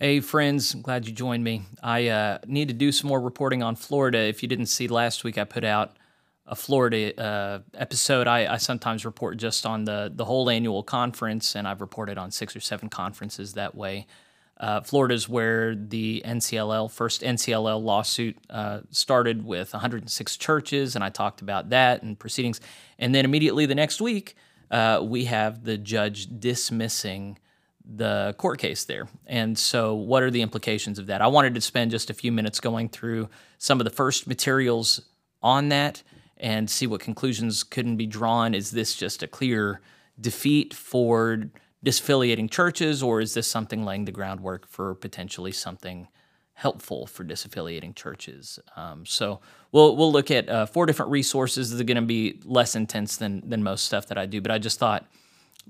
Hey, friends, glad you joined me. I uh, need to do some more reporting on Florida. If you didn't see last week, I put out a Florida uh, episode. I, I, sometimes report just on the, the whole annual conference, and I've reported on six or seven conferences that way. Uh, Florida is where the NCLL, first NCLL lawsuit, uh, started with 106 churches, and I talked about that and proceedings. And then immediately the next week, uh, we have the judge dismissing the court case there. And so, what are the implications of that? I wanted to spend just a few minutes going through some of the first materials on that and see what conclusions couldn't be drawn. Is this just a clear defeat for disaffiliating churches, or is this something laying the groundwork for potentially something helpful for disaffiliating churches? Um, so we'll we'll look at uh, four different resources. They're going to be less intense than than most stuff that I do, but I just thought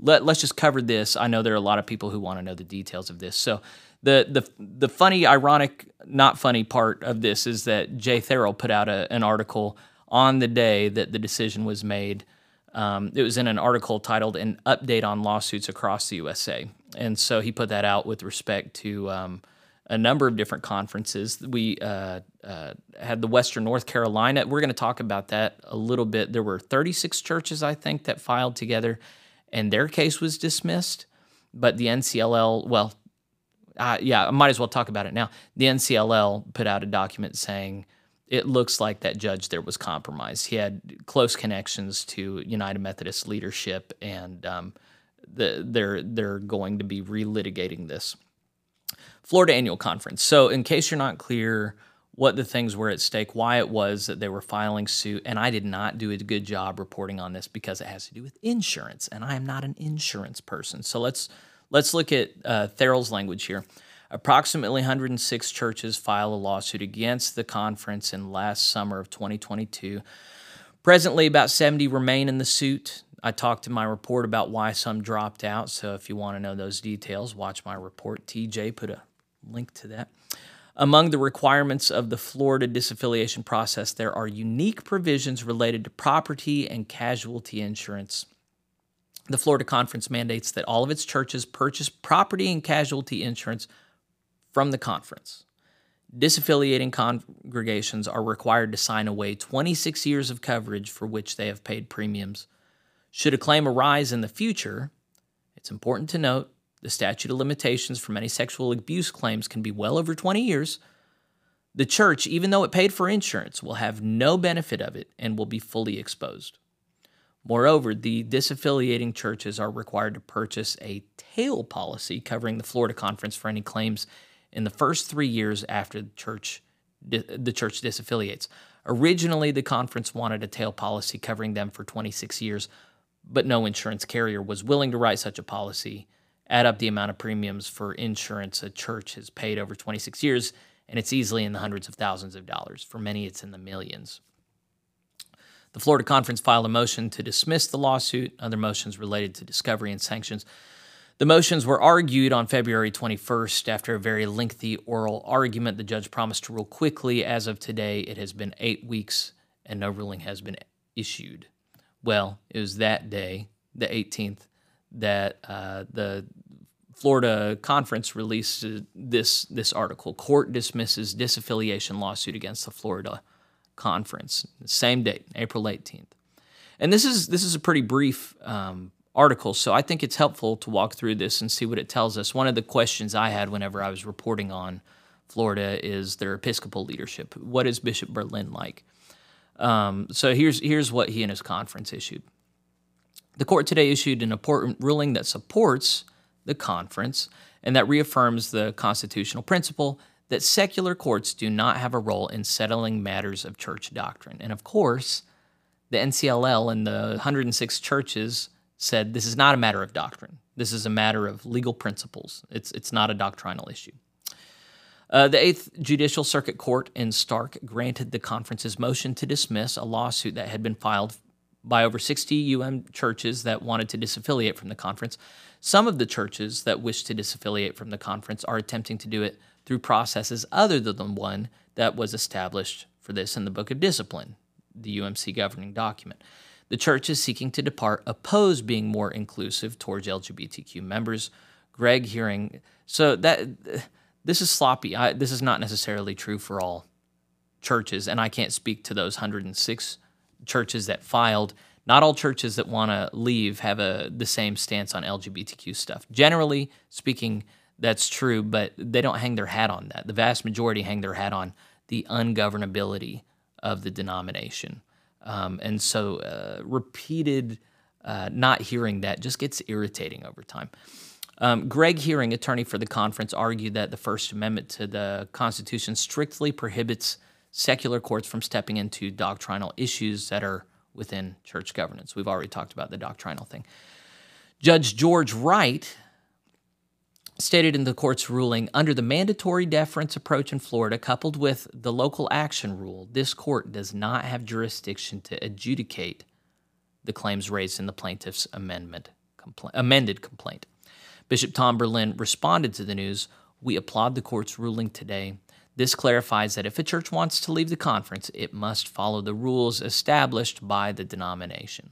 let, let's just cover this. I know there are a lot of people who want to know the details of this. So the the the funny, ironic, not funny part of this is that Jay Therrell put out a, an article on the day that the decision was made. Um, it was in an article titled "An Update on Lawsuits Across the USA," and so he put that out with respect to um, a number of different conferences. We uh, uh, had the Western North Carolina. We're going to talk about that a little bit. There were 36 churches, I think, that filed together and their case was dismissed. But the NCLL, well, uh, yeah, I might as well talk about it now. The NCLL put out a document saying it looks like that judge there was compromised. He had close connections to United Methodist leadership, and um, the, they're they're going to be relitigating this. Florida Annual Conference. So, in case you're not clear what the things were at stake, why it was that they were filing suit. And I did not do a good job reporting on this because it has to do with insurance, and I am not an insurance person. So let's let's look at uh, Therrell's language here. Approximately 106 churches file a lawsuit against the conference in last summer of 2022. Presently, about 70 remain in the suit. I talked in my report about why some dropped out. So if you want to know those details, watch my report. TJ put a link to that. Among the requirements of the Florida disaffiliation process, there are unique provisions related to property and casualty insurance. The Florida Conference mandates that all of its churches purchase property and casualty insurance from the conference. Disaffiliating congregations are required to sign away 26 years of coverage for which they have paid premiums. Should a claim arise in the future, it's important to note the statute of limitations for many sexual abuse claims can be well over 20 years. The church, even though it paid for insurance, will have no benefit of it and will be fully exposed. Moreover, the disaffiliating churches are required to purchase a tail policy covering the Florida Conference for any claims in the first three years after the church the church disaffiliates. Originally, the conference wanted a tail policy covering them for 26 years, but no insurance carrier was willing to write such a policy add up the amount of premiums for insurance a church has paid over 26 years, and it's easily in the hundreds of thousands of dollars. For many, it's in the millions. The Florida Conference filed a motion to dismiss the lawsuit, other motions related to discovery and sanctions. The motions were argued on February 21st. After a very lengthy oral argument, the judge promised to rule quickly. As of today, it has been eight weeks and no ruling has been issued. Well, it was that day, the 18th, that uh, the Florida conference released this this article. Court dismisses disaffiliation lawsuit against the Florida conference. Same date, April 18th. And this is this is a pretty brief um, article, so I think it's helpful to walk through this and see what it tells us. One of the questions I had whenever I was reporting on Florida is their Episcopal leadership. What is Bishop Berlin like? Um, so here's here's what he and his conference issued. The court today issued an important ruling that supports the conference and that reaffirms the constitutional principle that secular courts do not have a role in settling matters of church doctrine. And of course, the NCLL and the 106 churches said this is not a matter of doctrine. This is a matter of legal principles. It's, it's not a doctrinal issue. Uh, the Eighth Judicial Circuit Court in Starke granted the conference's motion to dismiss a lawsuit that had been filed by over 60 UM churches that wanted to disaffiliate from the conference. Some of the churches that wish to disaffiliate from the conference are attempting to do it through processes other than the one that was established for this in the Book of Discipline, the UMC governing document. The churches seeking to depart oppose being more inclusive towards LGBTQ members. Greg hearing so that this is sloppy. I, this is not necessarily true for all churches, and I can't speak to those 106 churches that filed. Not all churches that want to leave have a the same stance on LGBTQ stuff. Generally speaking, that's true, but they don't hang their hat on that. The vast majority hang their hat on the ungovernability of the denomination. Um, and so uh, repeated uh, not hearing that just gets irritating over time. Um, Greg Hearing, attorney for the conference, argued that the First Amendment to the Constitution strictly prohibits secular courts from stepping into doctrinal issues that are within church governance. We've already talked about the doctrinal thing. Judge George Wright stated in the court's ruling under the mandatory deference approach in Florida, coupled with the local action rule, this court does not have jurisdiction to adjudicate the claims raised in the plaintiff's amendment compla- amended complaint. Bishop Tom Berlin responded to the news We applaud the court's ruling today. This clarifies that if a church wants to leave the conference, it must follow the rules established by the denomination.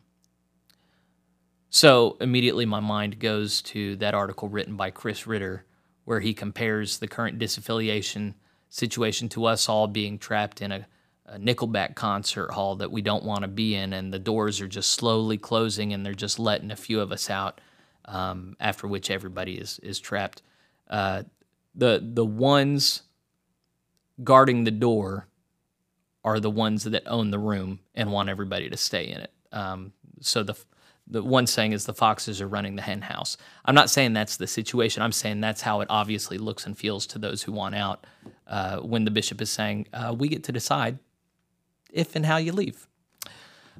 So immediately my mind goes to that article written by Chris Ritter, where he compares the current disaffiliation situation to us all being trapped in a, a Nickelback concert hall that we don't want to be in, and the doors are just slowly closing, and they're just letting a few of us out, um, after which everybody is is trapped. Uh, the the ones guarding the door are the ones that own the room and want everybody to stay in it. Um, so the the one saying is the foxes are running the hen house. I'm not saying that's the situation. I'm saying that's how it obviously looks and feels to those who want out uh, when the bishop is saying, uh, we get to decide if and how you leave.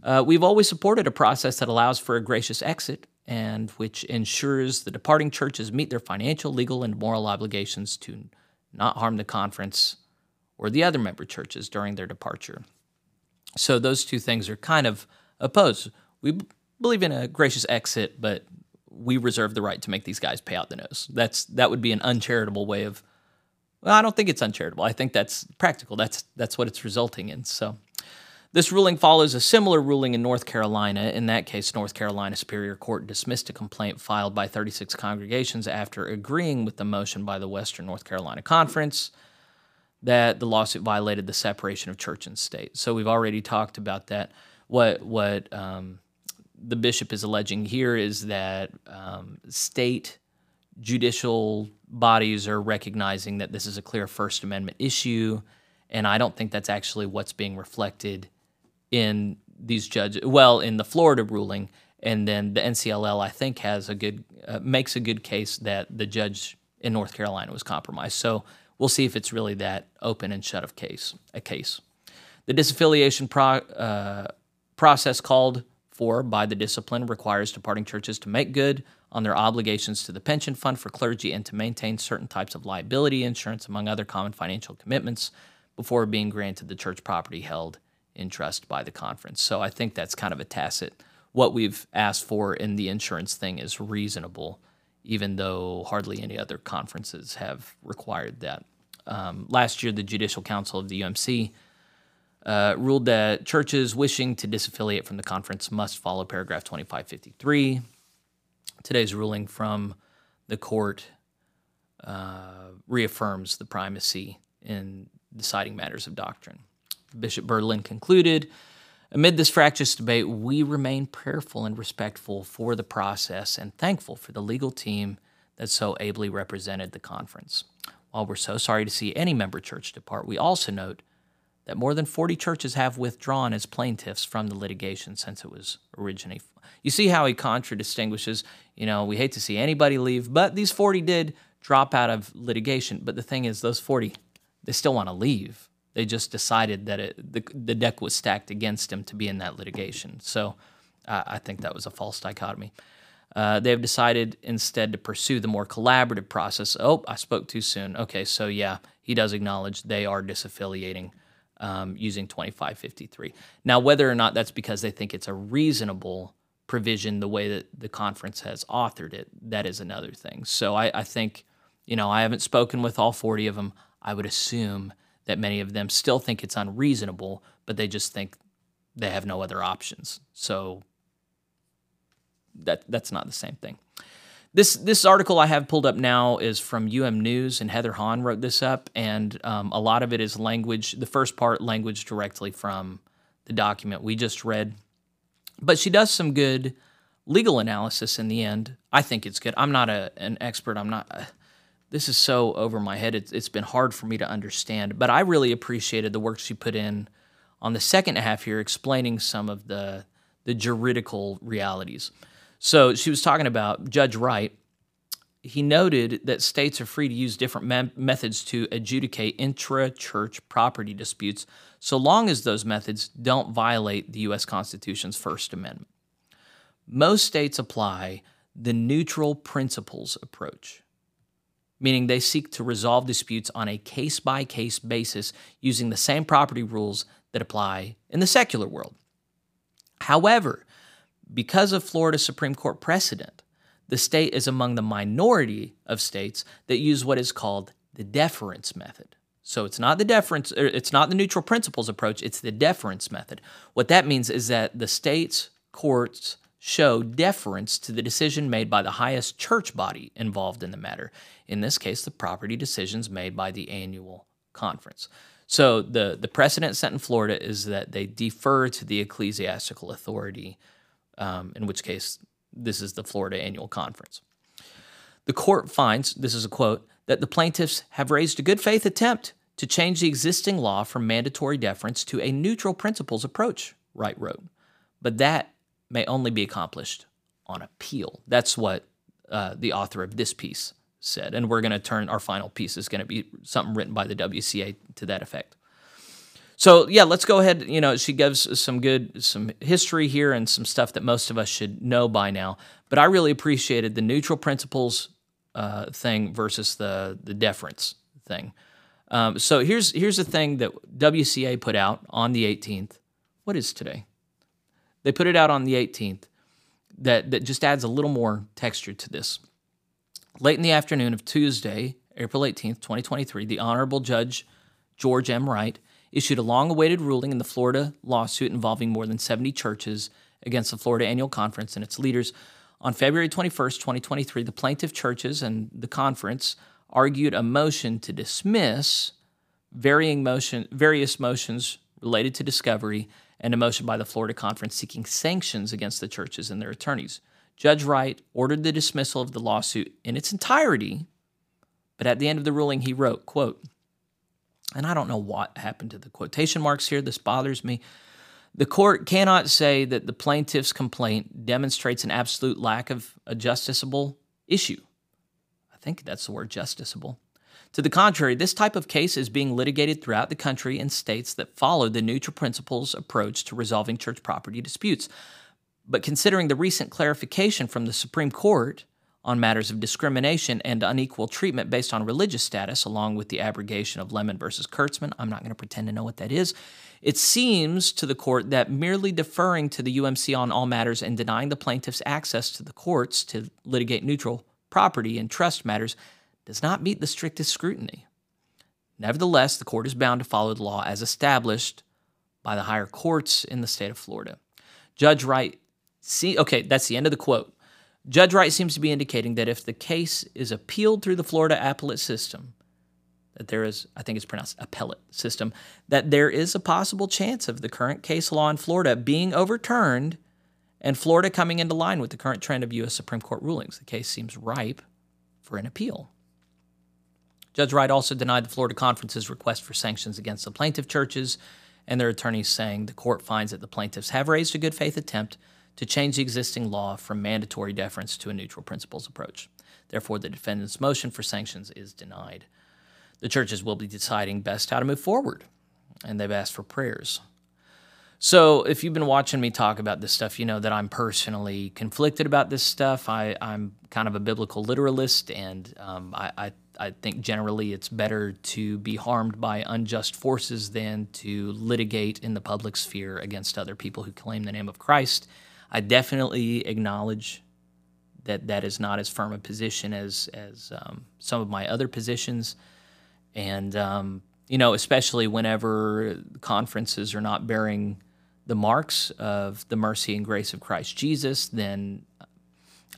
Uh, we've always supported a process that allows for a gracious exit and which ensures the departing churches meet their financial, legal, and moral obligations to not harm the conference or the other member churches during their departure. So those two things are kind of opposed. We believe in a gracious exit, but we reserve the right to make these guys pay out the nose. That's that would be an uncharitable way of. Well, I don't think it's uncharitable. I think that's practical. That's that's what it's resulting in. So, this ruling follows a similar ruling in North Carolina. In that case, North Carolina Superior Court dismissed a complaint filed by 36 congregations after agreeing with the motion by the Western North Carolina Conference that the lawsuit violated the separation of church and state. So we've already talked about that. What what um, the bishop is alleging here is that um, state judicial bodies are recognizing that this is a clear First Amendment issue, and I don't think that's actually what's being reflected in these judges. Well, in the Florida ruling, and then the NCLL, I think, has a good uh, makes a good case that the judge in North Carolina was compromised. So we'll see if it's really that open and shut of case a case. The disaffiliation pro, uh, process called for by the discipline requires departing churches to make good on their obligations to the pension fund for clergy and to maintain certain types of liability insurance, among other common financial commitments, before being granted the church property held in trust by the conference. So I think that's kind of a tacit. What we've asked for in the insurance thing is reasonable, even though hardly any other conferences have required that. Um, last year, the Judicial Council of the UMC uh, ruled that churches wishing to disaffiliate from the conference must follow paragraph 2553. Today's ruling from the court uh, reaffirms the primacy in deciding matters of doctrine. Bishop Berlin concluded Amid this fractious debate, we remain prayerful and respectful for the process and thankful for the legal team that so ably represented the conference. While we're so sorry to see any member church depart, we also note that more than 40 churches have withdrawn as plaintiffs from the litigation since it was originally. You see how he contradistinguishes, you know, we hate to see anybody leave, but these 40 did drop out of litigation. But the thing is, those 40, they still want to leave. They just decided that it, the, the deck was stacked against them to be in that litigation. So uh, I think that was a false dichotomy. Uh, they have decided instead to pursue the more collaborative process. Oh, I spoke too soon. Okay, so yeah, he does acknowledge they are disaffiliating um, using 2553. Now, whether or not that's because they think it's a reasonable provision the way that the conference has authored it, that is another thing. So I, I think, you know, I haven't spoken with all 40 of them. I would assume that many of them still think it's unreasonable, but they just think they have no other options. So that that's not the same thing. this this article I have pulled up now is from UM News, and Heather Hahn wrote this up, and um, a lot of it is language. The first part, language directly from the document we just read, but she does some good legal analysis in the end. I think it's good. I'm not a, an expert. I'm not. Uh, this is so over my head. It's, it's been hard for me to understand, but I really appreciated the work she put in on the second half here, explaining some of the the juridical realities. So she was talking about Judge Wright. He noted that states are free to use different me- methods to adjudicate intra church property disputes so long as those methods don't violate the U.S. Constitution's First Amendment. Most states apply the neutral principles approach, meaning they seek to resolve disputes on a case by case basis using the same property rules that apply in the secular world. However, because of Florida Supreme Court precedent, the state is among the minority of states that use what is called the deference method. So it's not the deference, er, it's not the neutral principles approach, it's the deference method. What that means is that the state's courts show deference to the decision made by the highest church body involved in the matter. In this case, the property decisions made by the annual conference. So the, the precedent set in Florida is that they defer to the ecclesiastical authority, um, in which case this is the Florida annual conference. The court finds, this is a quote, that the plaintiffs have raised a good faith attempt to change the existing law from mandatory deference to a neutral principles approach, Wright wrote. But that may only be accomplished on appeal. That's what uh, the author of this piece said. And we're going to turn our final piece is going to be something written by the WCA to that effect. So yeah, let's go ahead. You know, she gives some good some history here and some stuff that most of us should know by now. But I really appreciated the neutral principles uh, thing versus the the deference thing. Um, so here's here's the thing that WCA put out on the 18th. What is today? They put it out on the 18th that, that just adds a little more texture to this. Late in the afternoon of Tuesday, April 18th, 2023, the Honorable Judge George M. Wright issued a long awaited ruling in the Florida lawsuit involving more than 70 churches against the Florida Annual Conference and its leaders. On February 21st, 2023, the plaintiff churches and the conference argued a motion to dismiss varying motion, various motions related to discovery and a motion by the Florida Conference seeking sanctions against the churches and their attorneys. Judge Wright ordered the dismissal of the lawsuit in its entirety, but at the end of the ruling he wrote, quote, and I don't know what happened to the quotation marks here, this bothers me. The court cannot say that the plaintiff's complaint demonstrates an absolute lack of a justiciable issue. I think that's the word justiciable. To the contrary, this type of case is being litigated throughout the country in states that follow the neutral principles approach to resolving church property disputes. But considering the recent clarification from the Supreme Court on matters of discrimination and unequal treatment based on religious status, along with the abrogation of Lemon versus Kurtzman, I'm not going to pretend to know what that is. It seems to the court that merely deferring to the UMC on all matters and denying the plaintiffs access to the courts to litigate neutral property and trust matters does not meet the strictest scrutiny. Nevertheless, the court is bound to follow the law as established by the higher courts in the state of Florida. Judge Wright, see, okay, that's the end of the quote. Judge Wright seems to be indicating that if the case is appealed through the Florida appellate system, that there is, I think it's pronounced appellate system, that there is a possible chance of the current case law in Florida being overturned and Florida coming into line with the current trend of U.S. Supreme Court rulings. The case seems ripe for an appeal. Judge Wright also denied the Florida Conference's request for sanctions against the plaintiff churches and their attorneys, saying the court finds that the plaintiffs have raised a good faith attempt to change the existing law from mandatory deference to a neutral principles approach. Therefore, the defendant's motion for sanctions is denied. The churches will be deciding best how to move forward, and they've asked for prayers. So, if you've been watching me talk about this stuff, you know that I'm personally conflicted about this stuff. I, am kind of a biblical literalist, and um, I, I I think generally it's better to be harmed by unjust forces than to litigate in the public sphere against other people who claim the name of Christ. I definitely acknowledge that that is not as firm a position as as um, some of my other positions, and um, you know, especially whenever conferences are not bearing the marks of the mercy and grace of Christ Jesus, then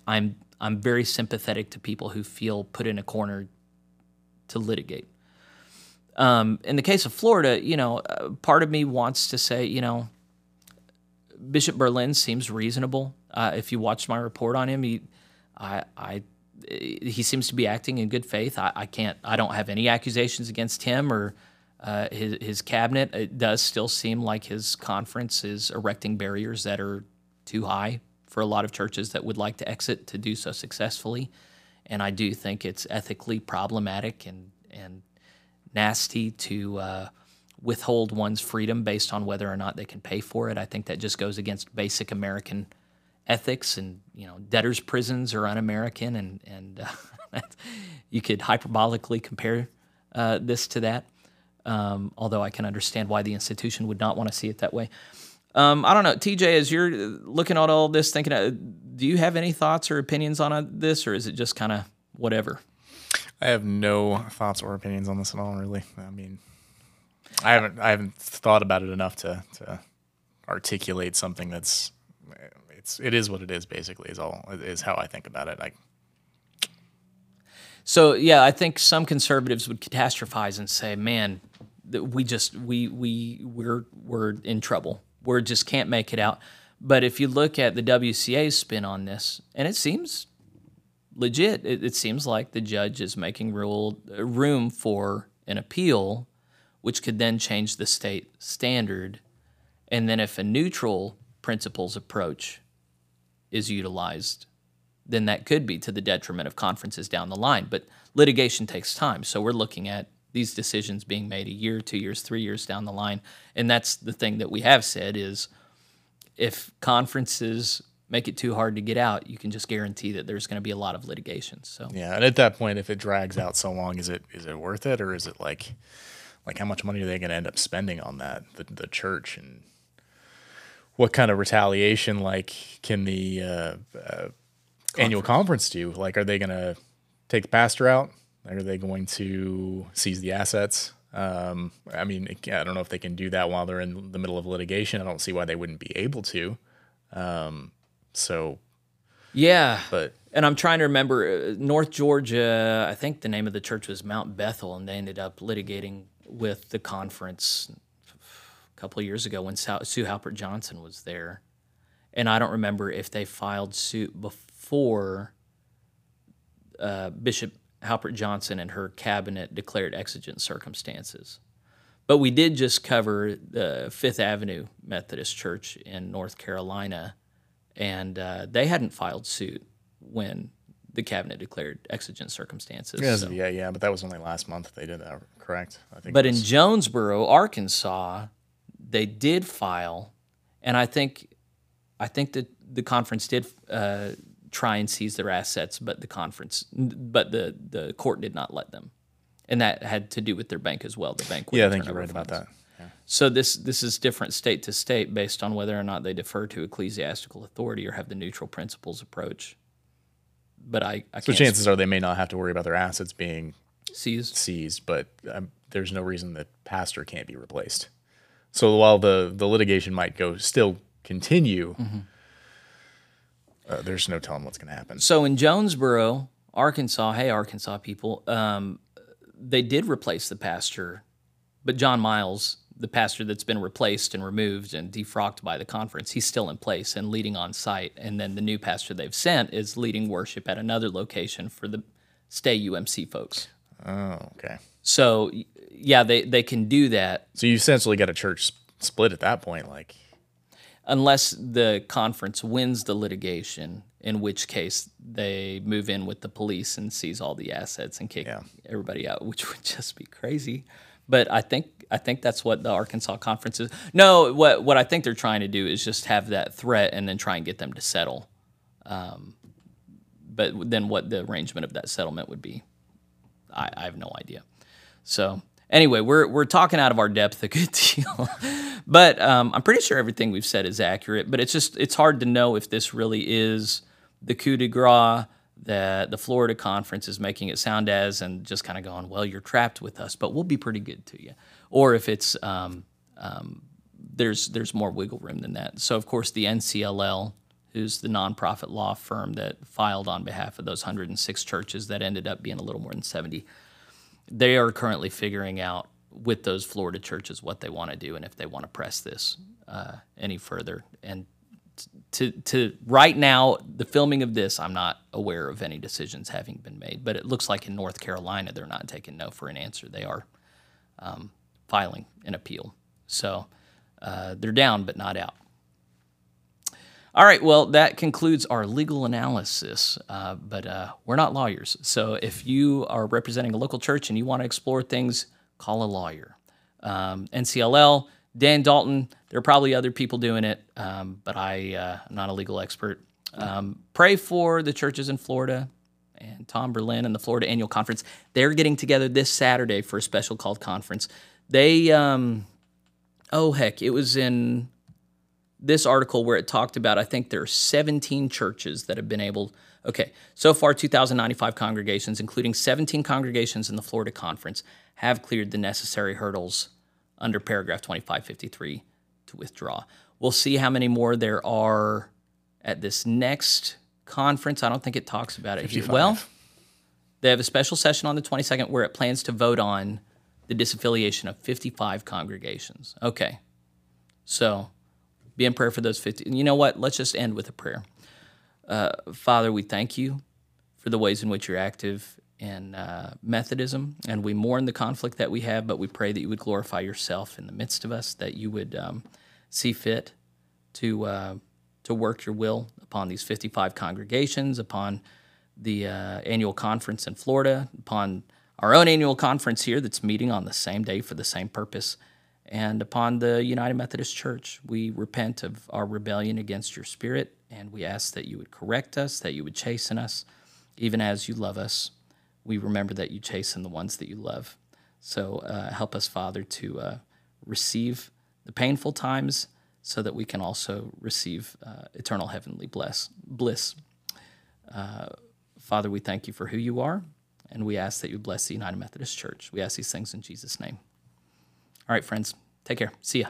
I'm I'm very sympathetic to people who feel put in a corner to litigate. Um, in the case of Florida, you know, uh, part of me wants to say, you know, Bishop Berlin seems reasonable. Uh, if you watched my report on him, he, I, I, he seems to be acting in good faith. I, I can't, I don't have any accusations against him or uh, his, his cabinet. It does still seem like his conference is erecting barriers that are too high for a lot of churches that would like to exit to do so successfully. And I do think it's ethically problematic and, and nasty to uh, withhold one's freedom based on whether or not they can pay for it. I think that just goes against basic American ethics, and you know, debtors' prisons are un-American, and and uh, you could hyperbolically compare uh, this to that. Um, although I can understand why the institution would not want to see it that way. Um, I don't know, TJ, as you're looking at all this, thinking, uh, do you have any thoughts or opinions on uh, this, or is it just kind of whatever? I have no thoughts or opinions on this at all. Really, I mean, I haven't I haven't thought about it enough to to articulate something that's it's it is what it is. Basically, is all is how I think about it. I, so yeah, I think some conservatives would catastrophize and say, "Man, we just we we we're we're in trouble. We just can't make it out." But if you look at the WCA's spin on this, and it seems legit. It, it seems like the judge is making rule, uh, room for an appeal, which could then change the state standard. And then if a neutral principles approach is utilized, then that could be to the detriment of conferences down the line. But litigation takes time. So we're looking at these decisions being made a year, two years, three years down the line. And that's the thing that we have said is if conferences make it too hard to get out, you can just guarantee that there's going to be a lot of litigation. So yeah, and at that point, if it drags out so long, is it is it worth it, or is it like like how much money are they going to end up spending on that the the church and what kind of retaliation like can the uh, uh, annual conference do? Like, are they going to take the pastor out? Are they going to seize the assets? Um, I mean, I don't know if they can do that while they're in the middle of litigation. I don't see why they wouldn't be able to. Um, so, yeah. But and I'm trying to remember uh, North Georgia. I think the name of the church was Mount Bethel, and they ended up litigating with the conference a couple of years ago when Sue Haupert Johnson was there. And I don't remember if they filed suit before uh, Bishop Haupert Johnson and her cabinet declared exigent circumstances. But we did just cover the Fifth Avenue Methodist Church in North Carolina and uh, they hadn't filed suit when the cabinet declared exigent circumstances. Yeah, so. yeah, yeah, but that was only last month they did that, correct? I think. But in Jonesboro, Arkansas, they did file, and I think, I think that the conference did uh, try and seize their assets, but the conference, but the the court did not let them, and that had to do with their bank as well. The bank. Yeah, I think you're right funds. about that. So this this is different state to state based on whether or not they defer to ecclesiastical authority or have the neutral principles approach. But I, I so chances are they may not have to worry about their assets being seized. Seized, but um, there's no reason that pastor can't be replaced. So while the the litigation might go still continue, mm-hmm. Uh, there's no telling what's going to happen. So in Jonesboro, Arkansas, hey Arkansas people, um, they did replace the pastor, but John Miles the pastor that's been replaced and removed and defrocked by the conference, he's still in place and leading on site. And then the new pastor they've sent is leading worship at another location for the stay UMC folks. Oh, okay. So yeah, they they can do that. So you essentially got a church split at that point, like unless the conference wins the litigation, in which case they move in with the police and seize all the assets and kick yeah. everybody out, which would just be crazy. But I think I think that's what the Arkansas conference is. No, what what I think they're trying to do is just have that threat and then try and get them to settle. Um, but then what the arrangement of that settlement would be, I, I have no idea. So anyway, we're we're talking out of our depth a good deal, but um, I'm pretty sure everything we've said is accurate. But it's just it's hard to know if this really is the coup de grace that the Florida conference is making it sound as, and just kind of going, well, you're trapped with us, but we'll be pretty good to you, or if it's um, um, there's there's more wiggle room than that. So of course the NCLL who's the nonprofit law firm that filed on behalf of those 106 churches that ended up being a little more than 70. They are currently figuring out with those Florida churches what they want to do and if they want to press this uh, any further. And to to right now, the filming of this, I'm not aware of any decisions having been made. But it looks like in North Carolina, they're not taking no for an answer. They are um, filing an appeal. So uh, they're down, but not out. All right, well, that concludes our legal analysis, uh, but uh, we're not lawyers. So if you are representing a local church and you want to explore things, call a lawyer. Um, NCLL, Dan Dalton, there are probably other people doing it, um, but I, uh, I'm not a legal expert. Um, pray for the churches in Florida and Tom Berlin and the Florida Annual Conference. They're getting together this Saturday for a special called conference. They, um, oh heck, it was in this article where it talked about I think there are 17 churches that have been able okay so far 2095 congregations including 17 congregations in the Florida conference have cleared the necessary hurdles under paragraph 2553 to withdraw we'll see how many more there are at this next conference I don't think it talks about it here. 55. well they have a special session on the 22nd where it plans to vote on the disaffiliation of 55 congregations okay so be in prayer for those 50. You know what? Let's just end with a prayer. Uh, Father, we thank you for the ways in which you're active in uh, Methodism, and we mourn the conflict that we have, but we pray that you would glorify yourself in the midst of us, that you would um, see fit to, uh, to work your will upon these 55 congregations, upon the uh, annual conference in Florida, upon our own annual conference here that's meeting on the same day for the same purpose and upon the United Methodist Church. We repent of our rebellion against your spirit, and we ask that you would correct us, that you would chasten us, even as you love us. We remember that you chasten the ones that you love. So uh, help us, Father, to uh, receive the painful times so that we can also receive uh, eternal heavenly bless, bliss. Uh, Father, we thank you for who you are, and we ask that you bless the United Methodist Church. We ask these things in Jesus' name. All right, friends, take care. See ya.